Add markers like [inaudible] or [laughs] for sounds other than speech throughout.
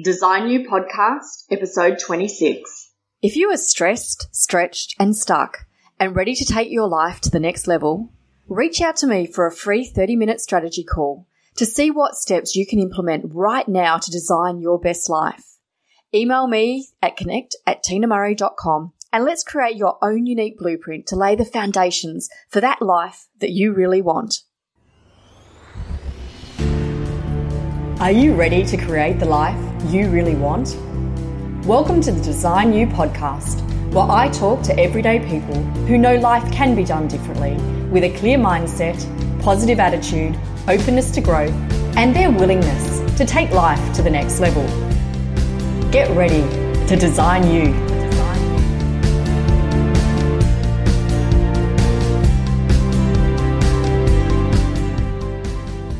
Design You Podcast, episode 26. If you are stressed, stretched, and stuck, and ready to take your life to the next level, reach out to me for a free 30 minute strategy call to see what steps you can implement right now to design your best life. Email me at connect at tinamurray.com and let's create your own unique blueprint to lay the foundations for that life that you really want. Are you ready to create the life you really want? Welcome to the Design You podcast, where I talk to everyday people who know life can be done differently with a clear mindset, positive attitude, openness to growth, and their willingness to take life to the next level. Get ready to design you.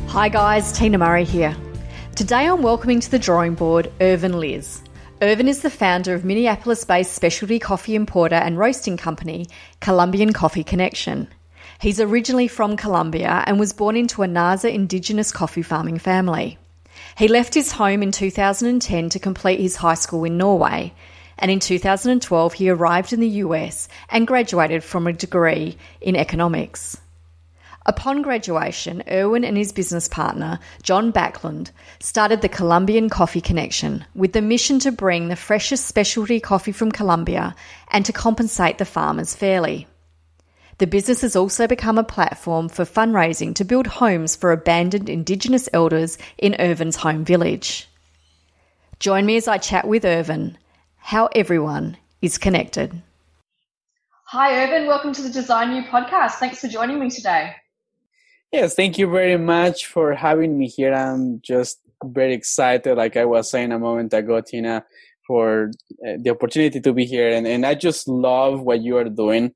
Hi guys, Tina Murray here. Today I'm welcoming to the drawing board Irvin Liz. Irvin is the founder of Minneapolis based specialty coffee importer and roasting company Colombian Coffee Connection. He's originally from Colombia and was born into a Nasa indigenous coffee farming family. He left his home in 2010 to complete his high school in Norway, and in 2012 he arrived in the US and graduated from a degree in economics. Upon graduation, Irvin and his business partner, John Backlund, started the Colombian Coffee Connection with the mission to bring the freshest specialty coffee from Colombia and to compensate the farmers fairly. The business has also become a platform for fundraising to build homes for abandoned Indigenous elders in Irvin's home village. Join me as I chat with Irvin, how everyone is connected. Hi, Irvin. Welcome to the Design You podcast. Thanks for joining me today. Yes, thank you very much for having me here. I'm just very excited, like I was saying a moment ago, Tina, for uh, the opportunity to be here. And, and I just love what you are doing.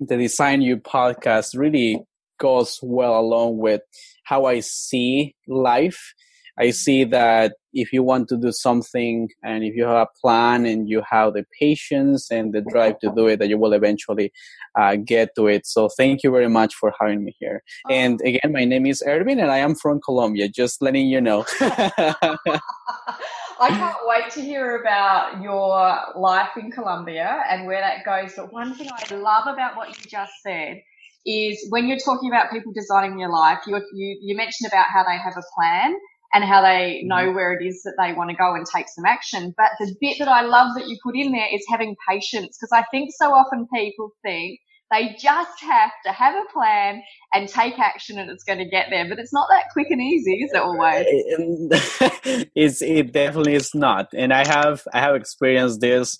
The Design You podcast really goes well along with how I see life I see that if you want to do something and if you have a plan and you have the patience and the drive to do it, that you will eventually uh, get to it. So thank you very much for having me here. Oh. And again, my name is Ervin and I am from Colombia, just letting you know. [laughs] [laughs] I can't wait to hear about your life in Colombia and where that goes. But one thing I love about what you just said is when you're talking about people designing their life, you, you, you mentioned about how they have a plan and how they know mm-hmm. where it is that they want to go and take some action. But the bit that I love that you put in there is having patience because I think so often people think they just have to have a plan and take action and it's going to get there. But it's not that quick and easy, is it always? [laughs] it's, it definitely is not. And I have, I have experienced this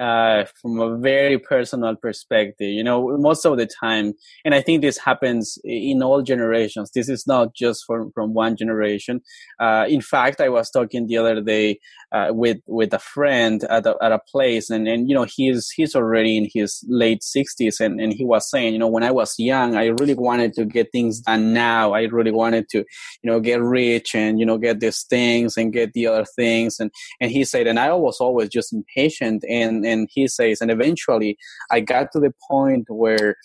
uh, from a very personal perspective. You know, most of the time, and I think this happens in all generations. This is not just from from one generation. Uh, in fact, I was talking the other day uh, with with a friend at a, at a place, and and you know he's he's already in his late sixties, and and he was saying, you know, when I was young, I really wanted to get things done now. I really wanted to, you know, get rich and you know get these things and get the other things, and and he said, and I was always just impatient and and he says and eventually i got to the point where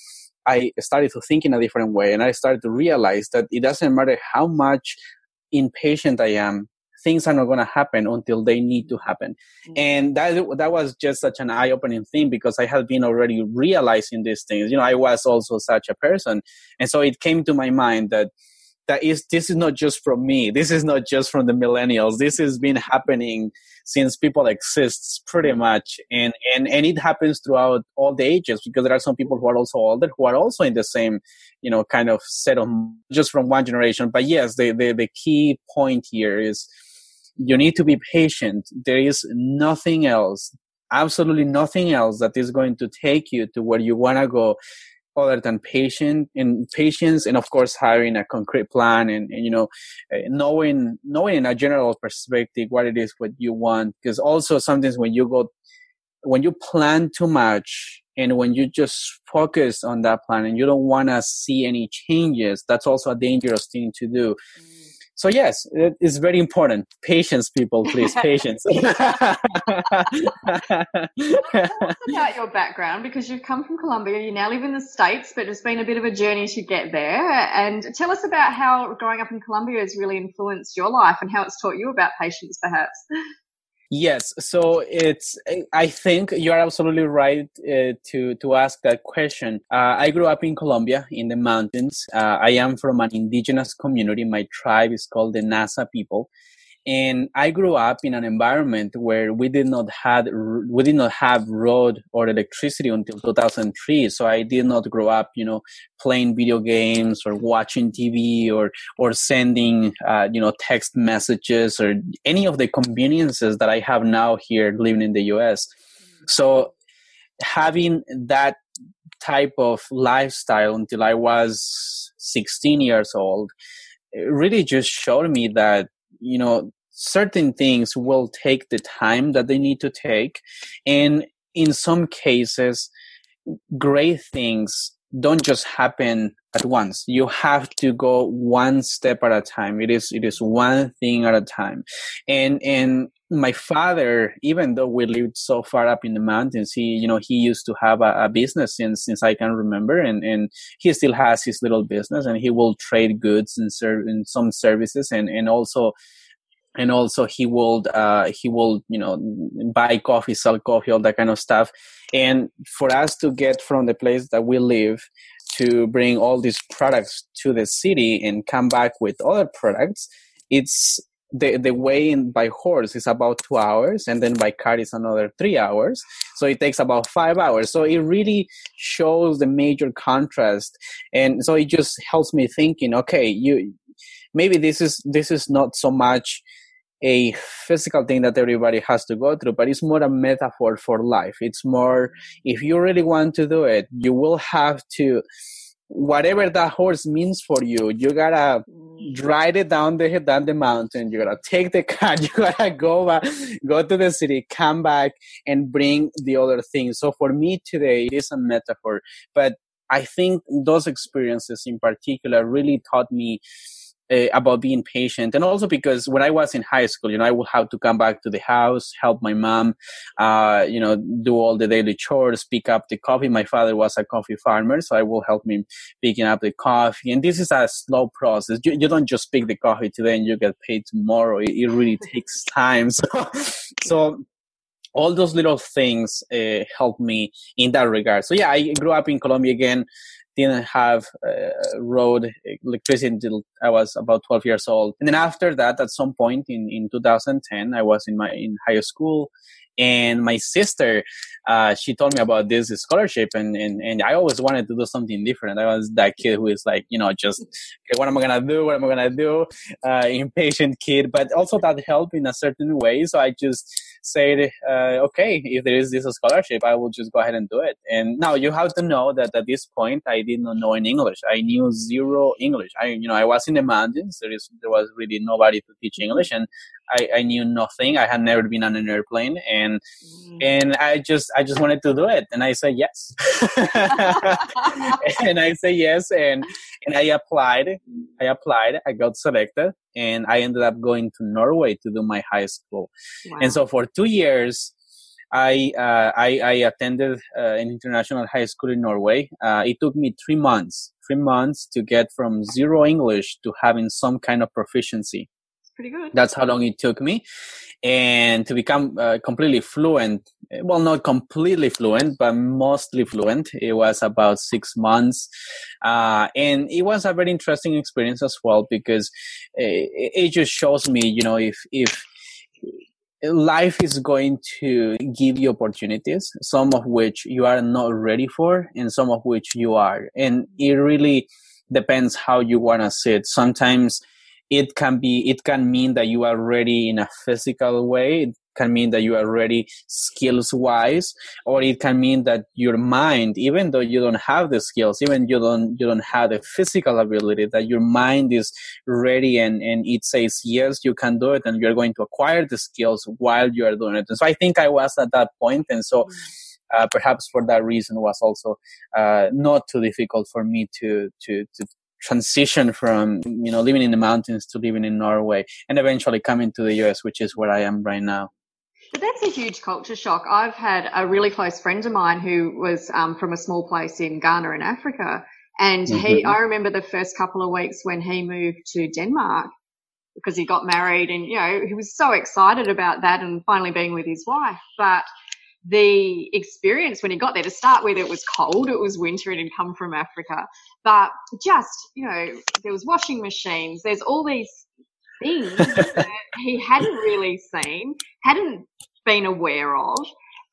i started to think in a different way and i started to realize that it doesn't matter how much impatient i am things are not going to happen until they need to happen. Mm-hmm. and that that was just such an eye-opening thing because i had been already realizing these things. You know i was also such a person. And so it came to my mind that that is this is not just from me. This is not just from the millennials. This has been happening since people exist pretty mm. much. And and and it happens throughout all the ages because there are some people who are also older who are also in the same you know kind of set of just from one generation. But yes the the, the key point here is you need to be patient. There is nothing else absolutely nothing else that is going to take you to where you want to go other than patient and patience and of course having a concrete plan and, and, you know eh, knowing knowing in a general perspective what it is what you want. Because also sometimes when you go when you plan too much and when you just focus on that plan and you don't want to see any changes that's also a dangerous thing to do. Mm so yes it is very important. Patience people please [laughs] patience. Tell us [laughs] about your background because you've come from colombia you now live in the states but it's been a bit of a journey to get there. And tell us about how growing up in colombia has really influenced your life and how it's taught you about patience perhaps Yes, so it's. I think you are absolutely right uh, to to ask that question. Uh, I grew up in Colombia in the mountains. Uh, I am from an indigenous community. My tribe is called the Nasa people, and I grew up in an environment where we did not had we did not have road or electricity until 2003. So I did not grow up, you know, playing video games or watching TV or or sending, uh, you know, text messages or any of the conveniences that I have now here living in the U.S. So having that type of lifestyle until I was 16 years old really just showed me that you know certain things will take the time that they need to take. And in some cases great things don't just happen at once. You have to go one step at a time. It is it is one thing at a time. And and my father even though we lived so far up in the mountains he you know he used to have a, a business since since i can remember. And and he still has his little business and he will trade goods and serve in some services. And and also and also he will uh, he will you know buy coffee sell coffee all that kind of stuff. And for us to get from the place that we live to bring all these products to the city and come back with other products it's the the way in by horse is about two hours and then by car is another three hours. So it takes about five hours. So it really shows the major contrast. And so it just helps me thinking okay you maybe this is this is not so much a physical thing that everybody has to go through, but it's more a metaphor for life. It's more, if you really want to do it, you will have to, whatever that horse means for you, you gotta ride it down the down the mountain. You gotta take the car. [laughs] You gotta go back, go to the city, come back, and bring the other things. So for me today, it is a metaphor, but I think those experiences in particular really taught me uh, about being patient. And also because when i was in high school you know i would have to come back to the house help my mom uh, you know do all the daily chores pick up the coffee. My father was a coffee farmer so i will help me picking up the coffee. And this is a slow process. You, you don't just pick the coffee today and you get paid tomorrow. It, it really takes [laughs] time. So, so all those little things uh, helped me in that regard. So yeah, I grew up in Colombia again didn't have uh, road electricity until I was about 12 years old. And then after that, at some point in, in 2010, I was in my in high school and my sister uh, she told me about this scholarship and, and and i always wanted to do something different. I was that kid who is like you know just okay, what am i gonna do? What am i gonna do? Uh, [laughs] impatient kid but also that helped in a certain way. So i just said uh, okay if there is this scholarship i will just go ahead and do it. And now you have to know that at this point i did not know in english. I knew zero english. I you know i was in the mountains. There is there was really nobody to teach english and I, I knew nothing. I had never been on an airplane, and mm. and I just I just wanted to do it, and I said yes, [laughs] and I said yes, and and I applied. I applied. I got selected, and I ended up going to Norway to do my high school. Wow. And so for two years, I, uh, I, I attended uh, an international high school in Norway. Uh, it took me three months, three months to get from zero English to having some kind of proficiency pretty good. That's how long it took me. And to become uh, completely fluent, well, not completely fluent, but mostly fluent, it was about six months. Uh, and it was a very interesting experience as well because it, it just shows me, you know, if, if, life is going to give you opportunities, some of which you are not ready for, and some of which you are. And it really depends how you want to see it. Sometimes it can be it can mean that you are ready in a physical way. It can mean that you are ready skills wise or it can mean that your mind even though you don't have the skills even you don't you don't have the physical ability that your mind is ready and and it says yes you can do it and you're going to acquire the skills while you are doing it. And so i think i was at that point and so uh, perhaps for that reason was also uh, not too difficult for me to to to transition from you know living in the mountains to living in Norway and eventually coming to the US which is where I am right now. But that's a huge culture shock. I've had a really close friend of mine who was um, from a small place in Ghana in Africa, and mm-hmm. he. I remember the first couple of weeks when he moved to Denmark. because he got married and, you know, he was so excited about that and finally being with his wife. But the experience when he got there to start with, it was cold, it was winter, and he'd come from Africa. But just, you know, there was washing machines, there's all these things [laughs] that he hadn't really seen, hadn't been aware of.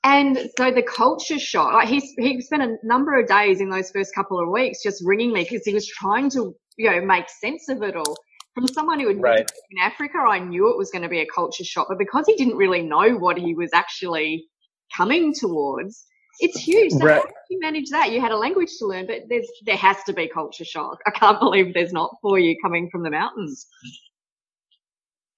And so the culture shock, like he, he spent a number of days in those first couple of weeks just ringing me because he was trying to, you know, make sense of it all. From someone who had right. been in Africa, I knew it was going to be a culture shock, but because he didn't really know what he was actually coming towards, it's huge. So Right. how did you manage that? You had a language to learn, but there's there has to be culture shock. I can't believe there's not for you coming from the mountains.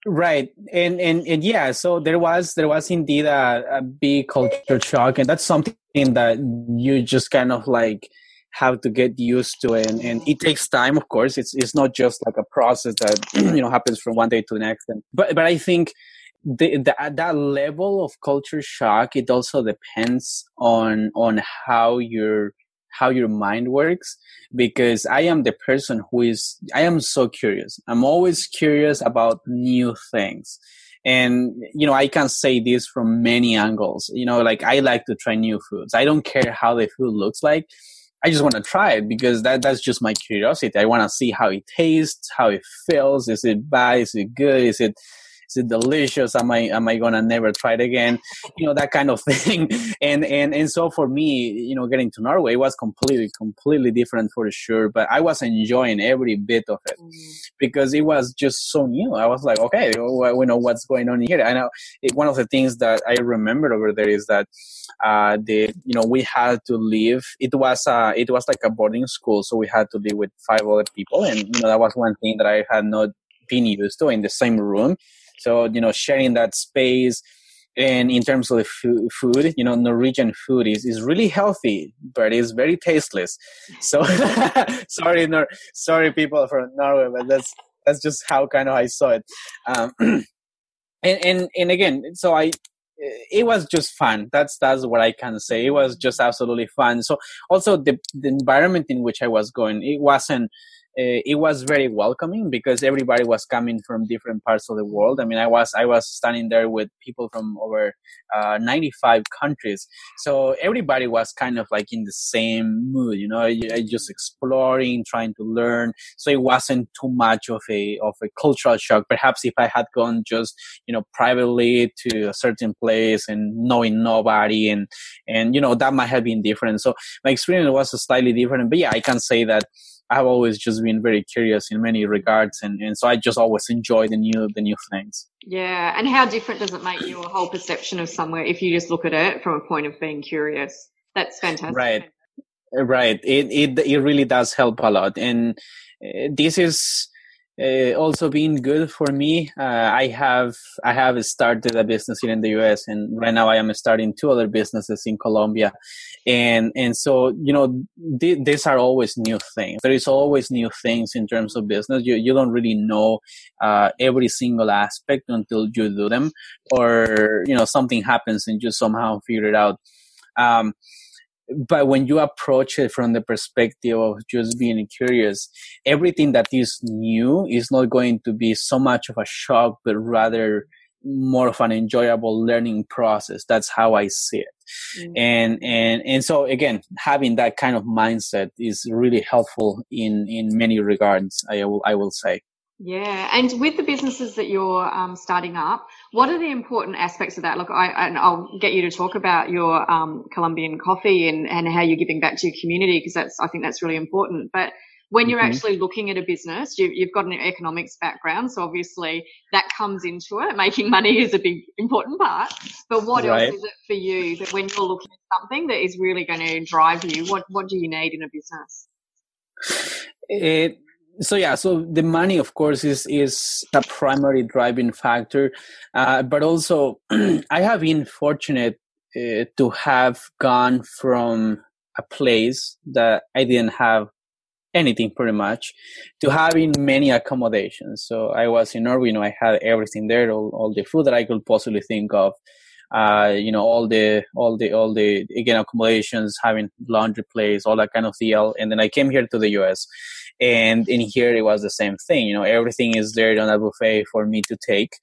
Right, and and and yeah, so there was there was indeed a, a big culture shock, and that's something that you just kind of like have to get used to, and and it takes time. Of course, it's it's not just like a process that [clears throat] you know happens from one day to the next. And but but I think the, the at that level of culture shock, it also depends on on how your how your mind works because I am the person who is, I am so curious. I'm always curious about new things. And, you know, I can say this from many angles. You know, like I like to try new foods. I don't care how the food looks like. I just want to try it because that, that's just my curiosity. I want to see how it tastes, how it feels. Is it bad? Is it good? Is it, is it delicious? Am I am I gonna never try it again? You know that kind of [laughs] thing. And and and so for me, you know, getting to Norway was completely completely different for sure. But I was enjoying every bit of it because it was just so new. I was like, okay, well, we know what's going on here. I know it, one of the things that I remember over there is that uh, the you know we had to live. It was uh, it was like a boarding school, so we had to live with five other people, and you know that was one thing that I had not been used to in the same room. So you know, sharing that space. And in terms of the food, you know, Norwegian food is, is really healthy, but it's very tasteless. So [laughs] sorry, Nor- sorry, people from Norway, but that's that's just how kind of I saw it. Um, [clears throat] and and and again, so I it was just fun. That's that's what I can say. It was just absolutely fun. So also the the environment in which I was going, it wasn't. Uh, it was very welcoming because everybody was coming from different parts of the world. I mean, I was I was standing there with people from over uh, 95 countries, so everybody was kind of like in the same mood. You know, just exploring, trying to learn. So it wasn't too much of a of a cultural shock. Perhaps if I had gone just you know privately to a certain place and knowing nobody and and you know that might have been different. So my experience was slightly different. But yeah, I can say that. I've always just been very curious in many regards, and, and so I just always enjoy the new the new things. Yeah, and how different does it make your whole perception of somewhere if you just look at it from a point of being curious? That's fantastic. Right, right. It it it really does help a lot, and uh, this is uh, also been good for me. Uh, I have I have started a business here in the U.S. and right now I am starting two other businesses in Colombia, and and so you know th- these are always new things. There is always new things in terms of business. You you don't really know uh, every single aspect until you do them, or you know something happens and you somehow figure it out. Um, but when you approach it from the perspective of just being curious, everything that is new is not going to be so much of a shock, but rather more of an enjoyable learning process. That's how I see it. Mm-hmm. And, and, and so again, having that kind of mindset is really helpful in, in many regards, I will, I will say. Yeah, and with the businesses that you're um, starting up, what are the important aspects of that? Look, I, and I'll get you to talk about your um, Colombian coffee and, and how you're giving back to your community because that's I think that's really important. But when you're mm-hmm. actually looking at a business, you, you've got an economics background, so obviously that comes into it. Making money is a big important part. But what right. else is it for you that when you're looking at something that is really going to drive you, what what do you need in a business? It so yeah so the money of course is is a primary driving factor. Uh, but also [clears throat] i have been fortunate uh, to have gone from a place that i didn't have anything pretty much to having many accommodations. So i was in norway i had everything there all, all the food that i could possibly think of uh, you know, all the, all the, all the, again, accommodations, having laundry place, all that kind of deal. And then I came here to the US and in here it was the same thing. You know, everything is there on a buffet for me to take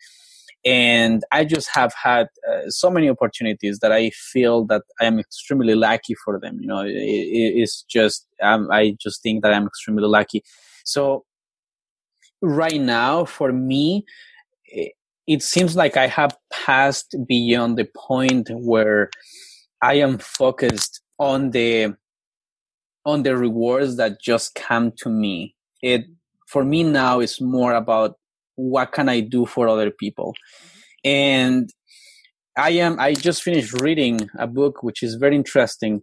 and i just have had uh, so many opportunities that i feel that i am extremely lucky for them you know it, it's just um, i just think that i'm extremely lucky so right now for me it, seems like i have passed beyond the point where i am focused on the on the rewards that just come to me it for me now is more about what can I do for other people? And I am, I just finished reading a book which is very interesting.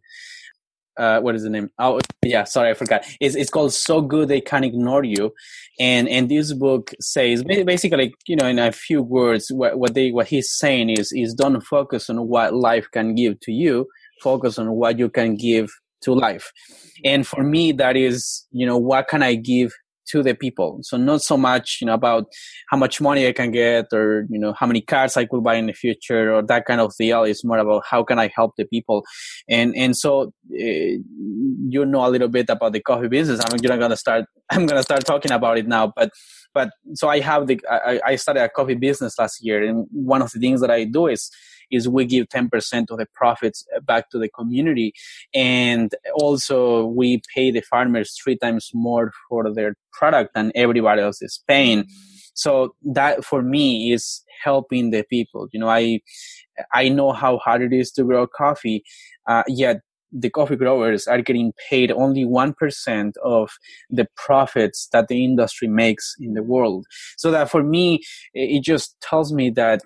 Uh, what is the name? Oh, yeah, sorry, I forgot. It's, it's called So Good They Can't Ignore You. And, and this book says basically, you know, in a few words, what, what they, what he's saying is, is don't focus on what life can give to you. Focus on what you can give to life. And for me, that is, you know, what can I give to the people. So not so much, you know, about how much money I can get or, you know, how many cars I could buy in the future or that kind of deal. It's more about how can I help the people. And, and so, uh, you know a little bit about the coffee business. I'm not going to start, [laughs] I'm going to start talking about it now, but, but so I have the, I, I started a coffee business last year. And one of the things that I do is, is we give 10% of the profits back to the community. And also we pay the farmers three times more for their product than everybody else is paying. So that for me is helping the people. You know, I, I know how hard it is to grow coffee, uh, yet the coffee growers are getting paid only 1% of the profits that the industry makes in the world. So that for me, it just tells me that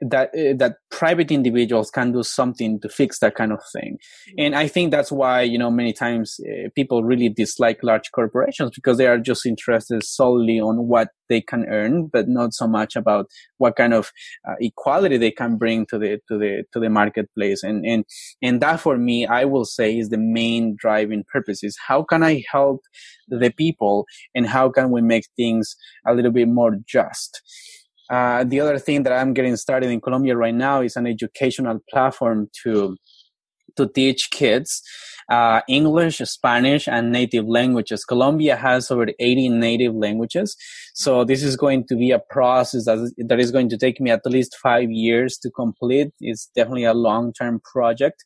that uh, that private individuals can do something to fix that kind of thing. And i think that's why you know many times uh, people really dislike large corporations because they are just interested solely on what they can earn but not so much about what kind of uh, equality they can bring to the to the to the marketplace. And and and that for me i will say is the main driving purpose is how can i help the people and how can we make things a little bit more just uh, the other thing that I'm getting started in Colombia right now is an educational platform to to teach kids uh, English, Spanish, and native languages. Colombia has over 80 native languages. So this is going to be a process that is, that is going to take me at least five years to complete. It's definitely a long-term project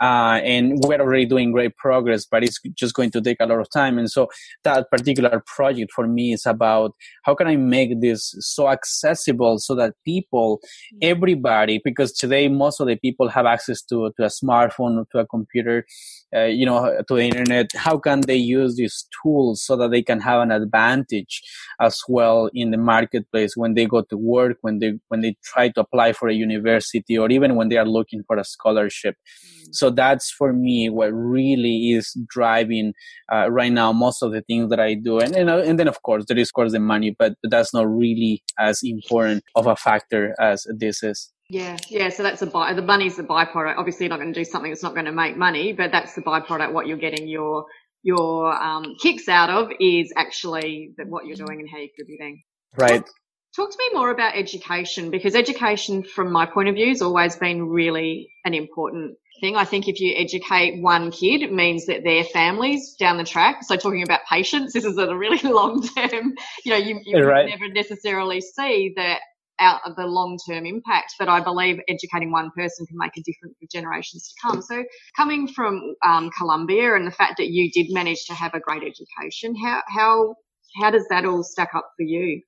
uh, and we're already doing great progress, but it's just going to take a lot of time. And so that particular project for me is about how can I make this so accessible so that people, everybody, because today most of the people have access to, to a smartphone or to a computer, uh, you know, to the internet. How can they use these tools so that they can have an advantage as well in the marketplace when they go to work, when they when they try to apply for a university, or even when they are looking for a scholarship. Mm. So that's for me what really is driving uh, right now most of the things that I do, and and, uh, and then of course there is of course the money, but, but that's not really as important of a factor as this is. Yeah, yeah. So that's a by the money's the byproduct. Obviously, you're not going to do something that's not going to make money, but that's the byproduct. What you're getting your your um, kicks out of is actually what you're doing and how you're contributing. Right. Talk, talk to me more about education because education, from my point of view, has always been really an important thing. I think if you educate one kid, it means that their families down the track. So talking about patience, this is a really [laughs] long term. You know, you, you right. never necessarily see the out of the long term impact. But I believe educating one person can make a difference for generations to come. So coming from um, Colombia and the fact that you did manage to have a great education, how how how does that all stack up for you?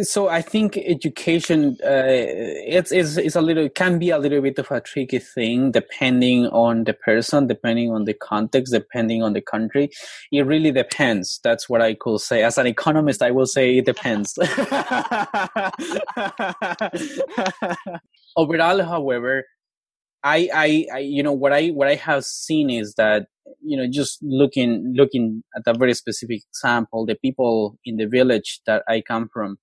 So I think education uh, it's, it's it's a little can be a little bit of a tricky thing depending on the person, depending on the context, depending on the country. It really depends. That's what I could say. As an economist, I will say it depends. [laughs] Overall, however, I, I I you know what I what I have seen is that you know just looking looking at a very specific example, the people in the village that I come from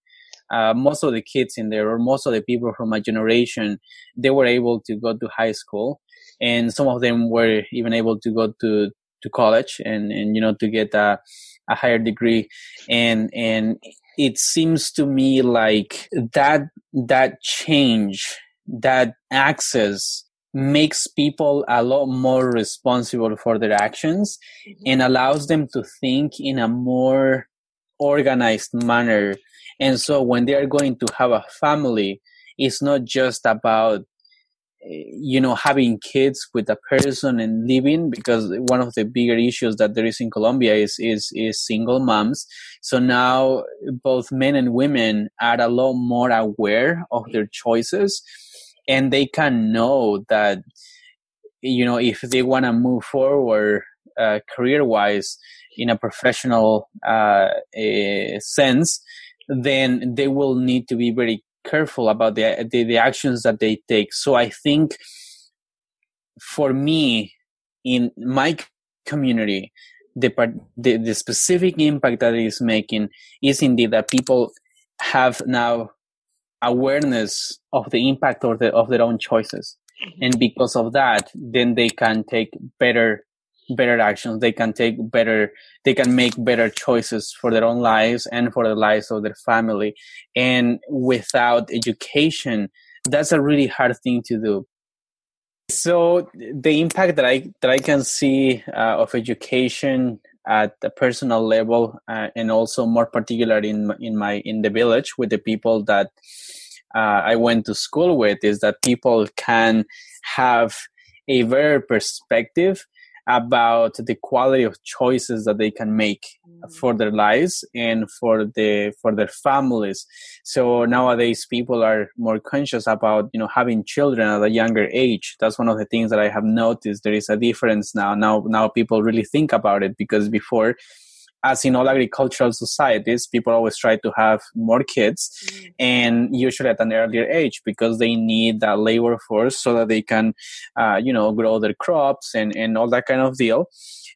uh, most of the kids in there or most of the people from my generation they were able to go to high school and some of them were even able to go to to college and and you know to get a, a higher degree and and it seems to me like that that change that access makes people a lot more responsible for their actions mm-hmm. and allows them to think in a more organized manner. And so when they are going to have a family, it's not just about you know having kids with a person and living because one of the bigger issues that there is in Colombia is is is single moms. So now both men and women are a lot more aware of their choices and they can know that you know if they want to move forward uh, career wise in a professional uh, uh, sense then they will need to be very careful about the, the, the actions that they take. So I think for me, in my community, the, the, the specific impact that it is making is indeed that people have now awareness of the impact of the of their own choices mm-hmm. and because of that then they can take better better actions. They can take better they can make better choices for their own lives and for the lives of their family. And without education that's a really hard thing to do. So the impact that i that i can see uh, of education at the personal level uh, and also more particular in in my in the village with the people that uh, i went to school with is that people can have a better perspective about the quality of choices that they can make mm. for their lives and for the for their families. So nowadays people are more conscious about you know having children at a younger age. That's one of the things that i have noticed. There is a difference now. Now now people really think about it because before as in all agricultural societies, people always try to have more kids mm. and usually at an earlier age because they need that labor force so that they can, uh, you know, grow their crops and, and all that kind of deal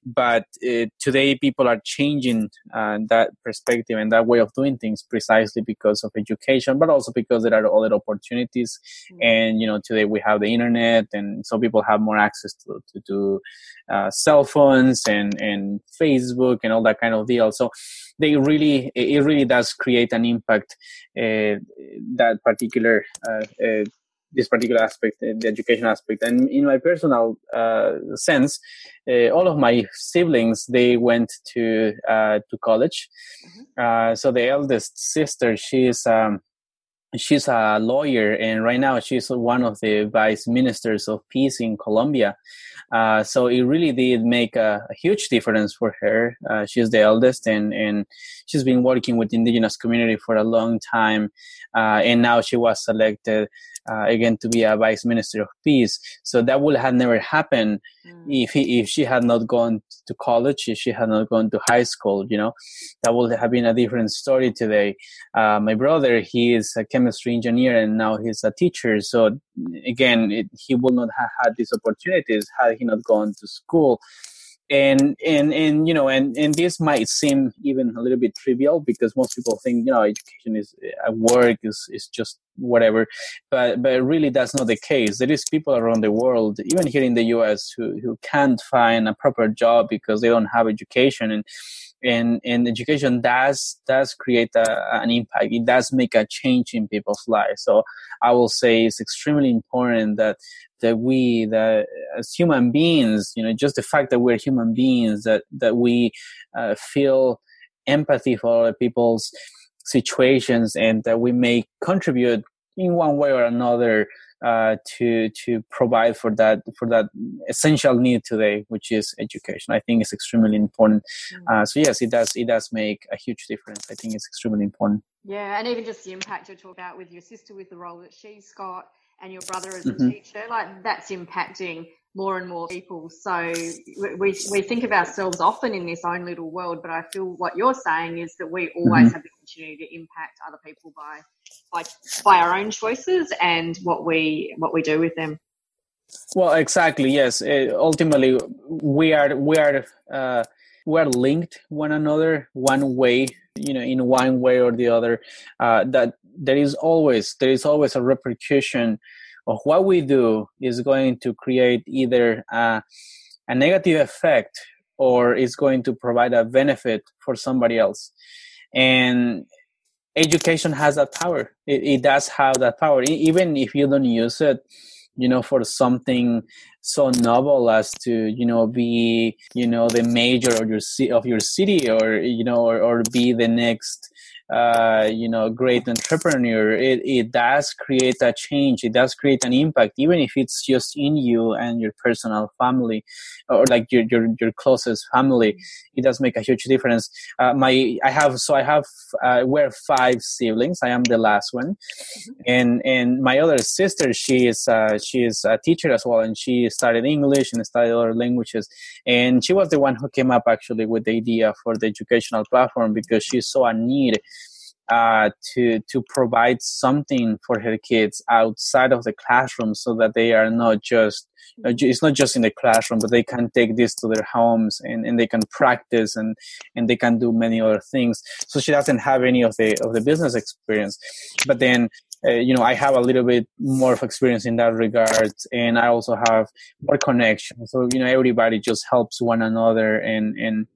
but uh, today people are changing uh, that perspective and that way of doing things precisely because of education but also because there are other opportunities mm-hmm. and you know today we have the internet and so people have more access to, to, to uh, cell phones and and facebook and all that kind of deal so they really it really does create an impact uh, that particular uh, uh, this particular aspect, the education aspect. And in my personal uh, sense, uh, all of my siblings they went to uh, to college. Mm-hmm. so the eldest sister, she's um, she's a lawyer, and right now she's one of the vice ministers of peace in Colombia. Uh, so it really did make a, a huge difference for her. Uh, she's the eldest, and and she's been working with indigenous community for a long time, uh, and now she was selected uh, again to be a vice minister of peace. So that would have never happened mm. if he, if she had not gone to college, if she had not gone to high school. You know, that would have been a different story today. Uh, my brother, he is a chemistry engineer and now he's a teacher. So again, it, he would not have had these opportunities had he not gone to school and and and you know and and this might seem even a little bit trivial because most people think you know education is at uh, work is is just whatever. But but really that's not the case. There is people around the world even here in the us who who can't find a proper job because they don't have education. And and and education does does create a, an impact. It does make a change in people's lives. So i will say it's extremely important that that we that as human beings you know just the fact that we're human beings that that we uh, feel empathy for other people's situations and that we may contribute in one way or another uh, to to provide for that for that essential need today, which is education. I think it's extremely important. Mm. Uh, so yes, it does it does make a huge difference. I think it's extremely important. Yeah, and even just the impact you talk about with your sister with the role that she's got, and your brother as mm-hmm. a teacher, like that's impacting more and more people. So we, we think of ourselves often in this own little world, but I feel what you're saying is that we always mm-hmm. have the opportunity to impact other people by, by, by our own choices and what we, what we do with them. Well, exactly. Yes. It, ultimately, we are, we are, uh, we are linked one another one way you know in one way or the other uh, that there is always there is always a repercussion of what we do is going to create either a, a negative effect or is going to provide a benefit for somebody else. And education has that power. It, it does have that power. Even if you don't use it you know for something so novel as to you know be you know the major of your of your city or you know or, or be the next uh, you know great entrepreneur it, it does create a change it does create an impact even if it's just in you and your personal family or like your your, your closest family it does make a huge difference. Uh, my i have so i have uh, we're five siblings i am the last one. Mm-hmm. and and my other sister she is uh, she is a teacher as well and she studied english and studied other languages. And she was the one who came up actually with the idea for the educational platform because she saw a need uh, to to provide something for her kids outside of the classroom so that they are not just it's not just in the classroom but they can take this to their homes and, and they can practice and and they can do many other things. So she doesn't have any of the of the business experience. But then uh, you know i have a little bit more of experience in that regard and i also have more connection. So you know everybody just helps one another and and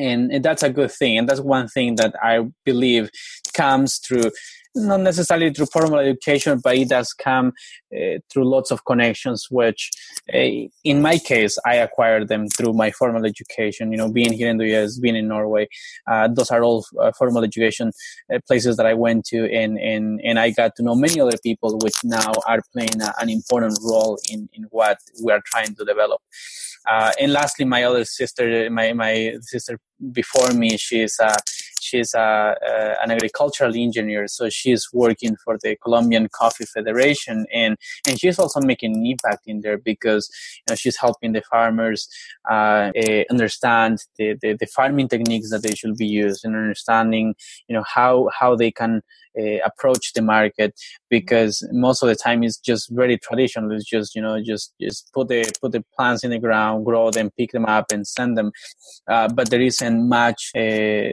and, and that's a good thing and that's one thing that i believe comes through not necessarily through formal education, but it does come uh, through lots of connections, which uh, in my case, I acquired them through my formal education. You know, being here in the US, being in Norway, uh, those are all uh, formal education uh, places that I went to, and, and, and I got to know many other people, which now are playing a, an important role in, in what we are trying to develop. Uh, and lastly, my other sister, my, my sister before me, she's uh, she's uh, uh, an agricultural engineer, so she's working for the Colombian Coffee Federation, and and she's also making an impact in there because you know, she's helping the farmers uh, eh, understand the, the, the farming techniques that they should be used, and understanding you know how how they can uh, approach the market because most of the time it's just very traditional. It's just you know just just put the put the plants in the ground, grow them, pick them up, and send them. Uh, but there isn't much. Uh,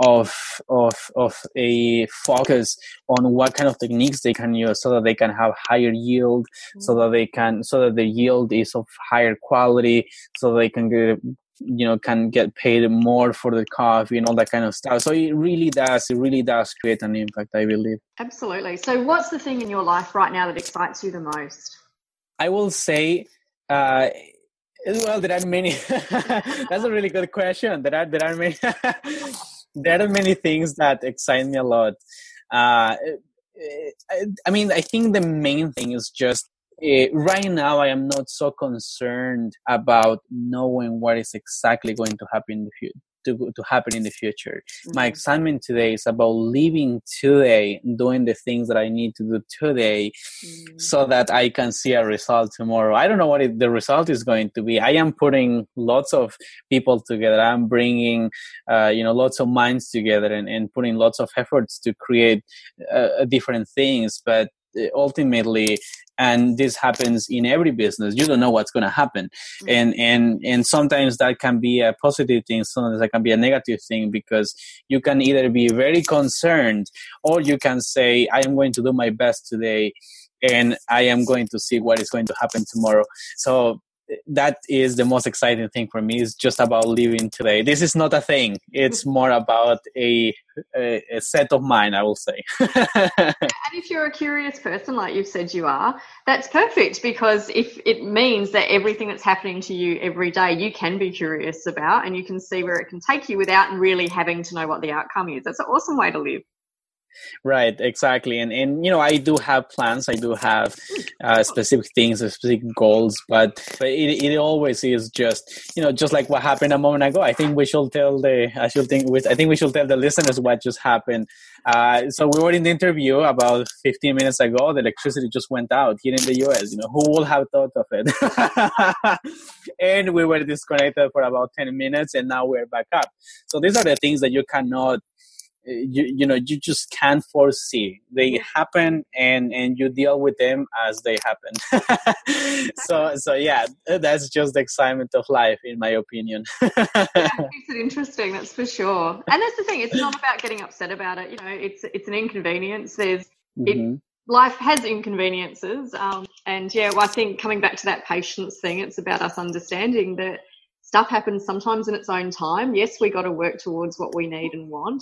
of of of a focus on what kind of techniques they can use so that they can have higher yield mm-hmm. so that they can so that the yield is of higher quality so they can get you know can get paid more for the coffee and all that kind of stuff. So it really does it really does create an impact i believe. Absolutely. So what's the thing in your life right now that excites you the most? I will say uh, well there are many. [laughs] That's a really good question. There are there are many [laughs] there are many things that excite me a lot. Uh, I mean i think the main thing is just uh, right now i am not so concerned about knowing what is exactly going to happen in the future to, to happen in the future. Mm-hmm. My excitement today is about living today, doing the things that I need to do today mm-hmm. so that I can see a result tomorrow. I don't know what it, the result is going to be. I am putting lots of people together. I'm bringing, uh, you know, lots of minds together and, and putting lots of efforts to create uh, different things. But ultimately and this happens in every business. You don't know what's going to happen. Mm-hmm. and and and sometimes that can be a positive thing sometimes that can be a negative thing because you can either be very concerned or you can say i am going to do my best today and i am going to see what is going to happen tomorrow. So that is the most exciting thing for me is just about living today. This is not a thing. It's [laughs] more about a, a, a set of mind i will say. [laughs] And if you're a curious person like you've said you are that's perfect because if it means that everything that's happening to you every day you can be curious about and you can see where it can take you without really having to know what the outcome is. That's an awesome way to live right exactly and and you know i do have plans i do have uh, specific things specific goals but, but it, it always is just you know just like what happened a moment ago i think we should tell the i should think with i think we should tell the listeners what just happened. Uh, so we were in the interview about 15 minutes ago the electricity just went out here in the us you know who would have thought of it? [laughs] And we were disconnected for about 10 minutes and now we're back up. So these are the things that you cannot you, you know you just can't foresee. They happen and and you deal with them as they happen. [laughs] So so yeah that's just the excitement of life in my opinion. Yeah, [laughs] makes it interesting that's for sure. And that's the thing it's not about getting upset about it you know it's it's an inconvenience. There's mm-hmm. it life has inconveniences um, and yeah well, i think coming back to that patience thing it's about us understanding that stuff happens sometimes in its own time yes we got to work towards what we need and want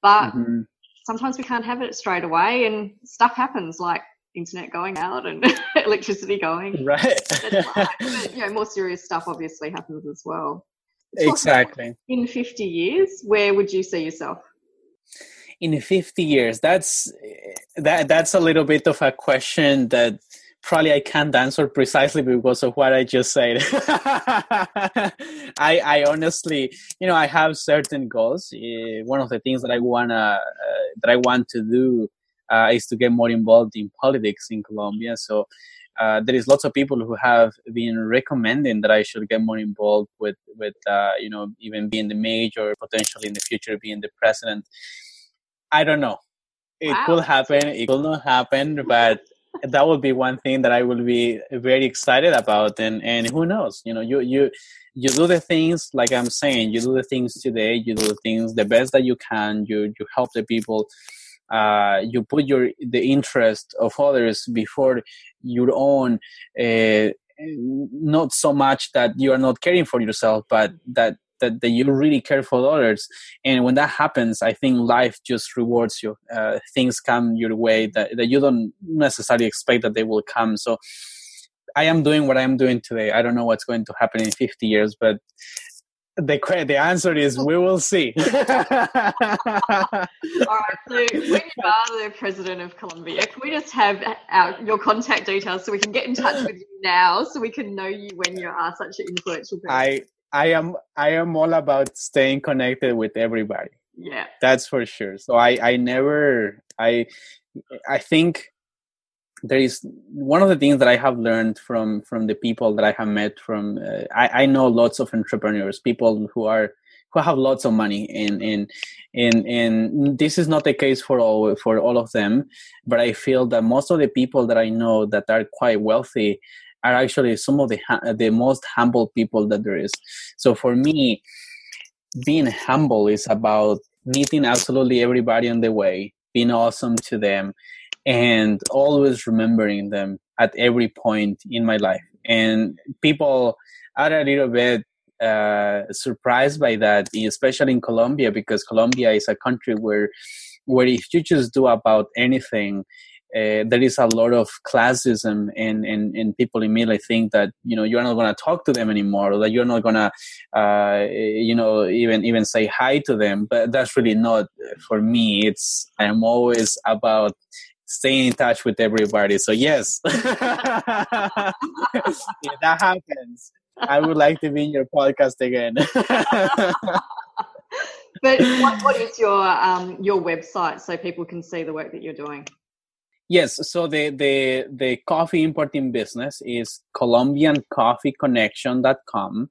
but mm-hmm. sometimes we can't have it straight away and stuff happens like internet going out and [laughs] electricity going. Right. but, you know, more serious stuff obviously happens as well. exactly. In 50 years, where would you see yourself? In 50 years, that's that that's a little bit of a question that probably I can't answer precisely because of what I just said. [laughs] I, I honestly, you know, I have certain goals. Uh, one of the things that I wanna uh, that I want to do uh, is to get more involved in politics in Colombia. So. Uh, there is lots of people who have been recommending that I should get more involved with, with uh, you know, even being the mayor potentially in the future being the president. I don't know. It wow. could happen. It could not happen, but that would be one thing that I will be very excited about. And and who knows? You know, you you you do the things like I'm saying. You do the things today. You do the things the best that you can. You you help the people. Uh, you put your the interest of others before your own. Uh, not so much that you are not caring for yourself, but that that, that you really care for others and when that happens i think life just rewards you uh, things come your way that, that you don't necessarily expect that they will come so i am doing what i'm doing today i don't know what's going to happen in 50 years but the the answer is we will see. [laughs] [laughs] All right. So when you are the president of Colombia, can we just have our, your contact details so we can get in touch with you now, so we can know you when you are such an influential person? I I am I am all about staying connected with everybody. Yeah. That's for sure. So I I never I I think there is one of the things that I have learned from from the people that I have met from uh, I I know lots of entrepreneurs, people who are who have lots of money and and and and this is not the case for all for all of them but i feel that most of the people that i know that are quite wealthy are actually some of the the most humble people that there is. So for me, being humble is about meeting absolutely everybody on the way, being awesome to them, and always remembering them at every point in my life. And people are a little bit uh, surprised by that, especially in Colombia, because Colombia is a country where where if you just do about anything uh, there is a lot of classism and, and, and people immediately think that you know you're not going to talk to them anymore or that you're not going to uh, you know even even say hi to them. But that's really not for me. It's i'm always about staying in touch with everybody. So yes. [laughs] If that happens. I would like to be in your podcast again. [laughs] But what, what is your um, your website so people can see the work that you're doing Yes, so the the the coffee importing business is colombiancoffeeconnection.com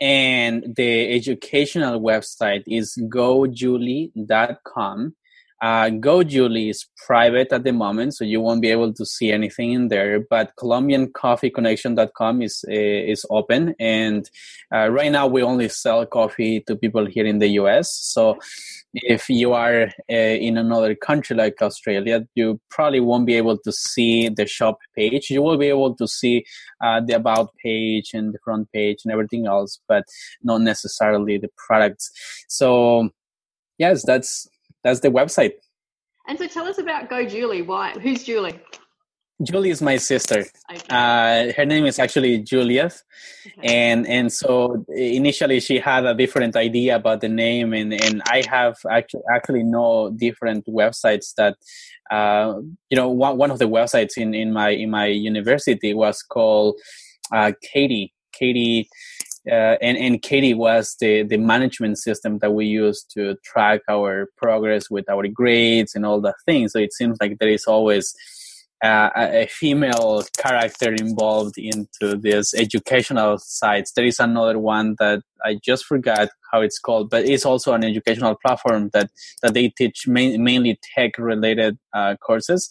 and the educational website is gojulie.com. Uh, GoJulie is private at the moment, so you won't be able to see anything in there. But ColombianCoffeeConnection.com is uh, is open, and uh, right now we only sell coffee to people here in the U.S. So if you are uh, in another country like Australia, you probably won't be able to see the shop page. You will be able to see uh, the about page and the front page and everything else, but not necessarily the products. So, yes, that's that's the website. And so, tell us about Go Julie. Why? Who's Julie? Julie is my sister. Okay. Uh, her name is actually Juliet, okay. and and so initially she had a different idea about the name, and and I have actually actually no different websites that, uh, you know, one one of the websites in in my in my university was called uh, Katie Katie. Uh, and and Katie was the the management system that we use to track our progress with our grades and all the things. So it seems like there is always uh, a female character involved into this educational sites. There is another one that I just forgot how it's called, but it's also an educational platform that that they teach main, mainly tech related uh, courses.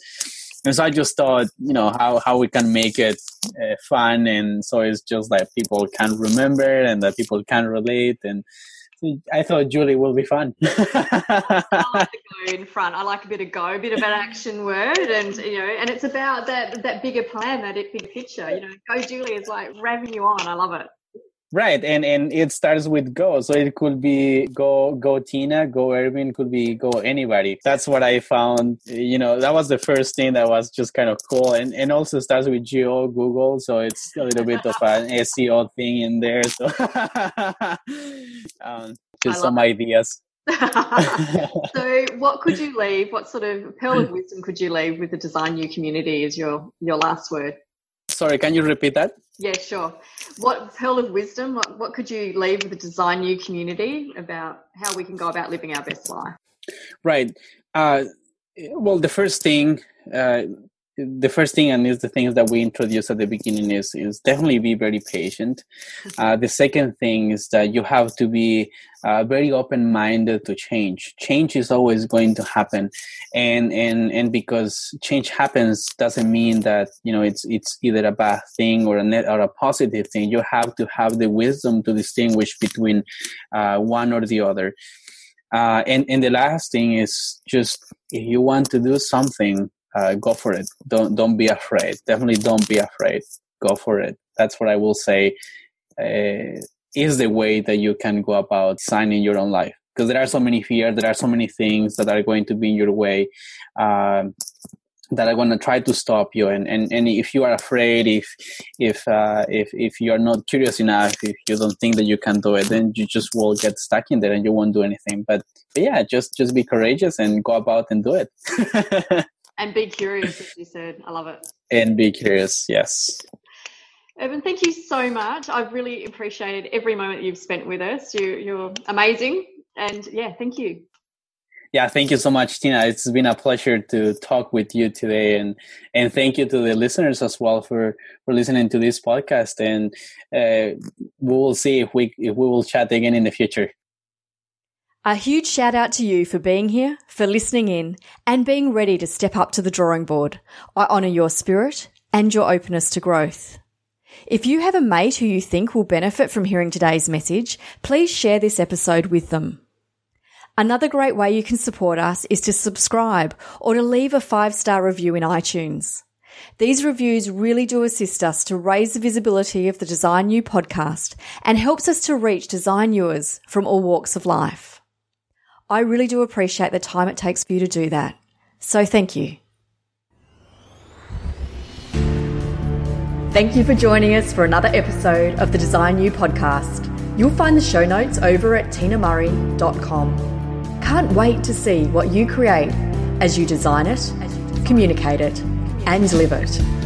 And so I just thought, you know, how, how we can make it uh, fun, and so it's just like people can remember and that people can relate, and I thought Julie will be fun. [laughs] I like [laughs] to go in front. I like a bit of go, a bit of an action word, and you know, and it's about that that bigger plan, that big picture. You know, go Julie is like revving you on. I love it. Right, and and it starts with go, so it could be go go Tina, go Irvin, could be go anybody. That's what I found. You know, that was the first thing that was just kind of cool, and and also starts with Geo Google, so it's a little bit of an [laughs] SEO thing in there. So [laughs] um, just some it. ideas. [laughs] so, what could you leave? What sort of pearl of wisdom could you leave with the Design You community Is your your last word? Sorry, can you repeat that? Yeah, sure. What pearl of wisdom, what, what could you leave with the Design You community about how we can go about living our best life? Right. Uh, well, the first thing uh, the first thing and is the things that we introduced at the beginning is is definitely be very patient. [laughs] Uh, the second thing is that you have to be uh, very open minded to change. Change is always going to happen. And and and because change happens doesn't mean that you know it's it's either a bad thing or a net or a positive thing. You have to have the wisdom to distinguish between uh, one or the other. Uh, and and the last thing is just if you want to do something uh, go for it. Don't don't be afraid. Definitely don't be afraid. Go for it. That's what I will say. Uh, is the way that you can go about signing your own life because there are so many fears. There are so many things that are going to be in your way. Um, that are going to try to stop you and, and, and if you are afraid if if uh, if if you are not curious enough if you don't think that you can do it then you just will get stuck in there and you won't do anything but, but yeah just just be courageous and go about and do it [laughs] And be curious, as you said. I love it. And be curious, yes. Irvin, thank you so much. I've really appreciated every moment you've spent with us. You, you're amazing. And yeah, thank you. Yeah, thank you so much, Tina. It's been a pleasure to talk with you today, and and thank you to the listeners as well for for listening to this podcast. And uh, we will see if we if we will chat again in the future. A huge shout out to you for being here, for listening in, and being ready to step up to the drawing board. I honour your spirit and your openness to growth. If you have a mate who you think will benefit from hearing today's message, please share this episode with them. Another great way you can support us is to subscribe or to leave a five star review in iTunes. These reviews really do assist us to raise the visibility of the Design You podcast and helps us to reach design viewers from all walks of life. I really do appreciate the time it takes for you to do that. So thank you. Thank you for joining us for another episode of the Design You podcast. You'll find the show notes over at tinamurray.com. Can't wait to see what you create as you design it, communicate it, and live it.